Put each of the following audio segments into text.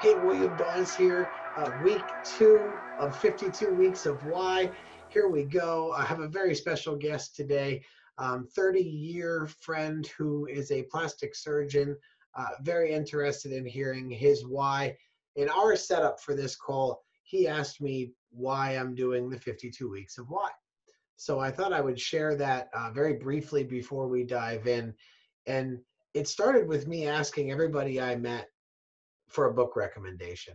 Hey, William Dawes here. Uh, week two of 52 weeks of why. Here we go. I have a very special guest today. 30 year friend who is a plastic surgeon. Uh, very interested in hearing his why. In our setup for this call, he asked me why I'm doing the 52 weeks of why. So I thought I would share that uh, very briefly before we dive in. And it started with me asking everybody I met for a book recommendation.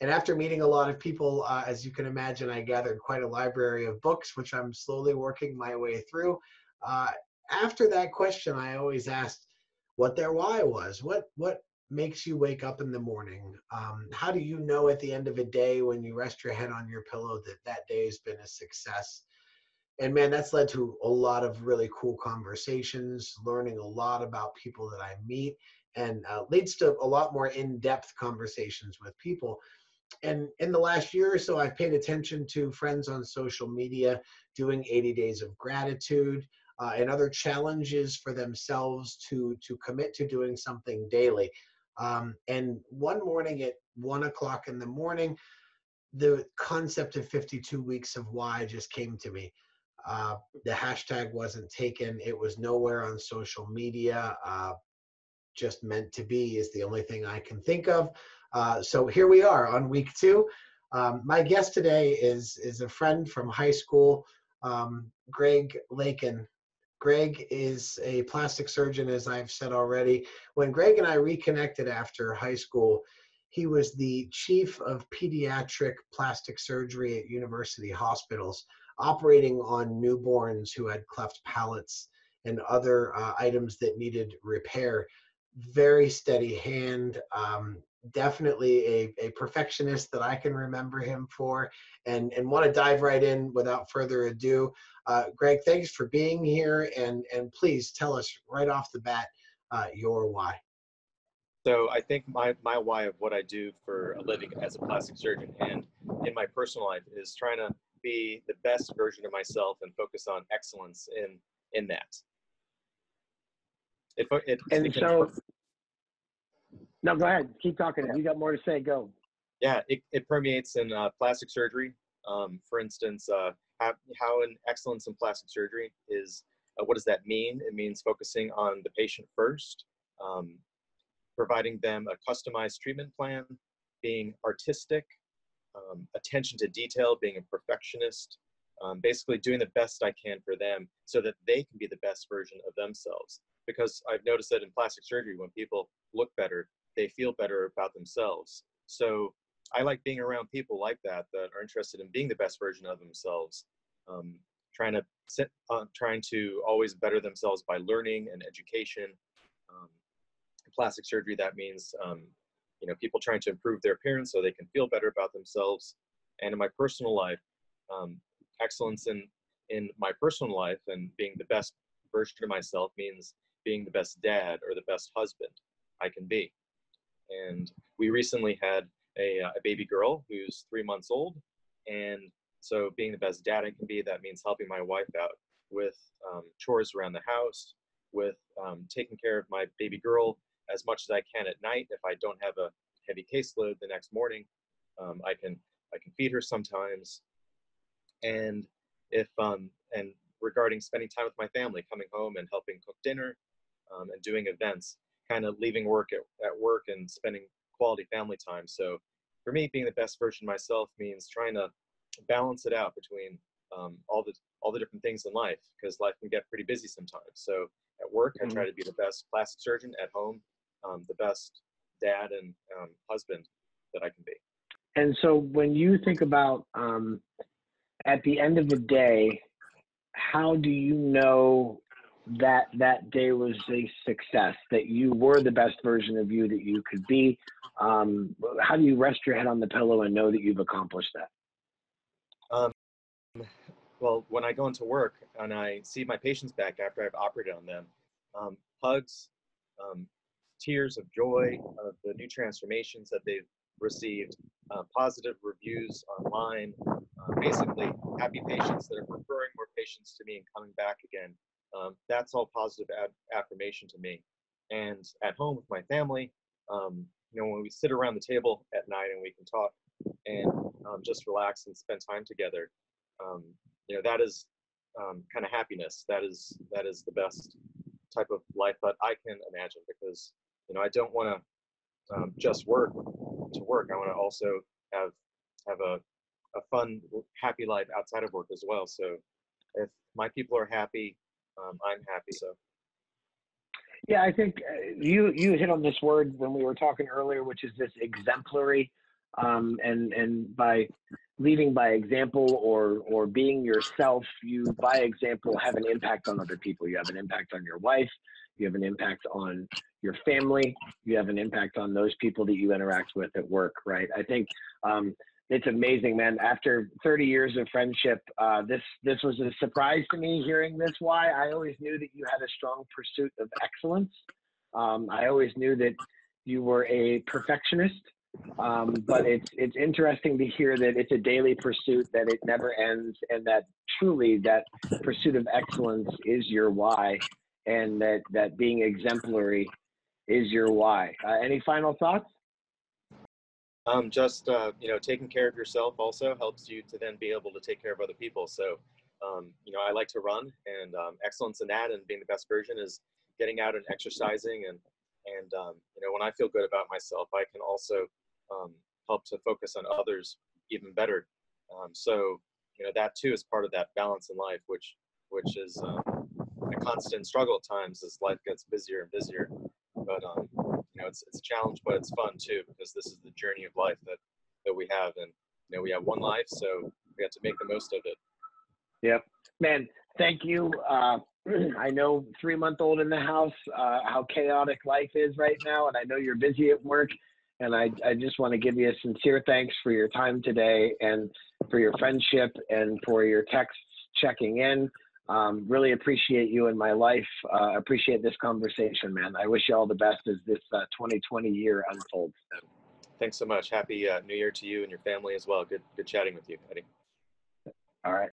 And after meeting a lot of people, uh, as you can imagine, I gathered quite a library of books, which I'm slowly working my way through. Uh, after that question, I always asked what their why was. What what makes you wake up in the morning? Um, how do you know at the end of a day when you rest your head on your pillow that that day has been a success? And man, that's led to a lot of really cool conversations, learning a lot about people that I meet, and uh, leads to a lot more in-depth conversations with people. And in the last year or so i've paid attention to friends on social media doing 80 days of gratitude uh, and other challenges for themselves to to commit to doing something daily. Um, and one morning at one o'clock in the morning the concept of 52 weeks of why just came to me. Uh, the hashtag wasn't taken. It was nowhere on social media. Uh, just meant to be is the only thing i can think of uh, so here we are on week two um, my guest today is is a friend from high school um, greg lakin Greg is a plastic surgeon, as I've said already. When Greg and I reconnected after high school, he was the chief of pediatric plastic surgery at university hospitals, operating on newborns who had cleft palates and other uh, items that needed repair. Very steady hand, um, definitely a, a perfectionist that I can remember him for and, and want to dive right in without further ado. Uh, Greg, thanks for being here and, and please tell us right off the bat uh, your why. So I think my, my why of what I do for a living as a plastic surgeon and in my personal life is trying to be the best version of myself and focus on excellence in in that. It, it, and it so, no, go ahead. Keep talking. If you got more to say, go. Yeah, it, it permeates in uh, plastic surgery. Um, for instance, uh, how, how an excellence in plastic surgery is, uh, what does that mean? It means focusing on the patient first, um, providing them a customized treatment plan, being artistic, um, attention to detail, being a perfectionist, um, basically doing the best I can for them so that they can be the best version of themselves. Because I've noticed that in plastic surgery, when people look better, they feel better about themselves. So I like being around people like that that are interested in being the best version of themselves, um, trying to uh, trying to always better themselves by learning and education. Um, plastic surgery that means um, you know people trying to improve their appearance so they can feel better about themselves. And in my personal life, um, excellence in in my personal life and being the best version of myself means being the best dad or the best husband I can be. And we recently had a, uh, a baby girl who's three months old. And so, being the best dad I can be, that means helping my wife out with um, chores around the house, with um, taking care of my baby girl as much as I can at night. If I don't have a heavy caseload the next morning, um, I can I can feed her sometimes. And if um, and regarding spending time with my family, coming home and helping cook dinner, um, and doing events, kind of leaving work at, at work and spending quality family time. So for me, being the best version myself means trying to balance it out between um, all the all the different things in life because life can get pretty busy sometimes. So at work, mm-hmm. I try mm-hmm. to be the best plastic surgeon. At home, um, the best dad and um, husband that I can be. And so when you think about um, at the end of the day, how do you know that that day was a success, that you were the best version of you that you could be. Um, how do you rest your head on the pillow and know that you've accomplished that? Um, well, when I go into work and I see my patients back after I've operated on them, um, hugs, um, tears of joy of the new transformations that they've received, uh, positive reviews online, uh, basically happy patients that are referring more patients to me and coming back again um, that's all positive ad- affirmation to me. And at home with my family, um, you know when we sit around the table at night and we can talk and um, just relax and spend time together um, you know that is um, kind of happiness. That is that is the best type of life that i can imagine because you know i don't want to um, just work to work. I want to also have have a, a fun happy life outside of work as well. So if my people are happy um, i'm happy so Yeah, I think uh, you you hit on this word when we were talking earlier, which is this exemplary, um, and and by leading by example or or being yourself, you by example have an impact on other people. You have an impact on your wife. You have an impact on your family. You have an impact on those people that you interact with at work. Right. I think um, it's amazing, man. After 30 years of friendship, uh, this this was a surprise to me hearing this. Why I always knew that you had a strong pursuit of excellence. Um, I always knew that you were a perfectionist, um, but it's it's interesting to hear that it's a daily pursuit, that it never ends, and that truly that pursuit of excellence is your why, and that that being exemplary is your why. Uh, any final thoughts? Um, just uh, you know, taking care of yourself also helps you to then be able to take care of other people. So, um, you know, I like to run, and um, excellence in that and being the best version is getting out and exercising. And and um, you know, when I feel good about myself, I can also um, help to focus on others even better. Um, so, you know, that too is part of that balance in life, which which is a constant struggle at times as life gets busier and busier. But you know, it's it's a challenge, but it's fun too because this is the journey of life that that we have, and you know, we have one life, so we have to make the most of it. Yep, man. Thank you. Uh, I know three month old in the house, uh, how chaotic life is right now, and I know you're busy at work. And I, I just want to give you a sincere thanks for your time today and for your friendship and for your texts checking in. Um, really appreciate you in my life. Uh, appreciate this conversation, man. I wish you all the best as this uh, 2020 year unfolds. Thanks so much. Happy uh, New Year to you and your family as well. Good, good chatting with you, Eddie. All right.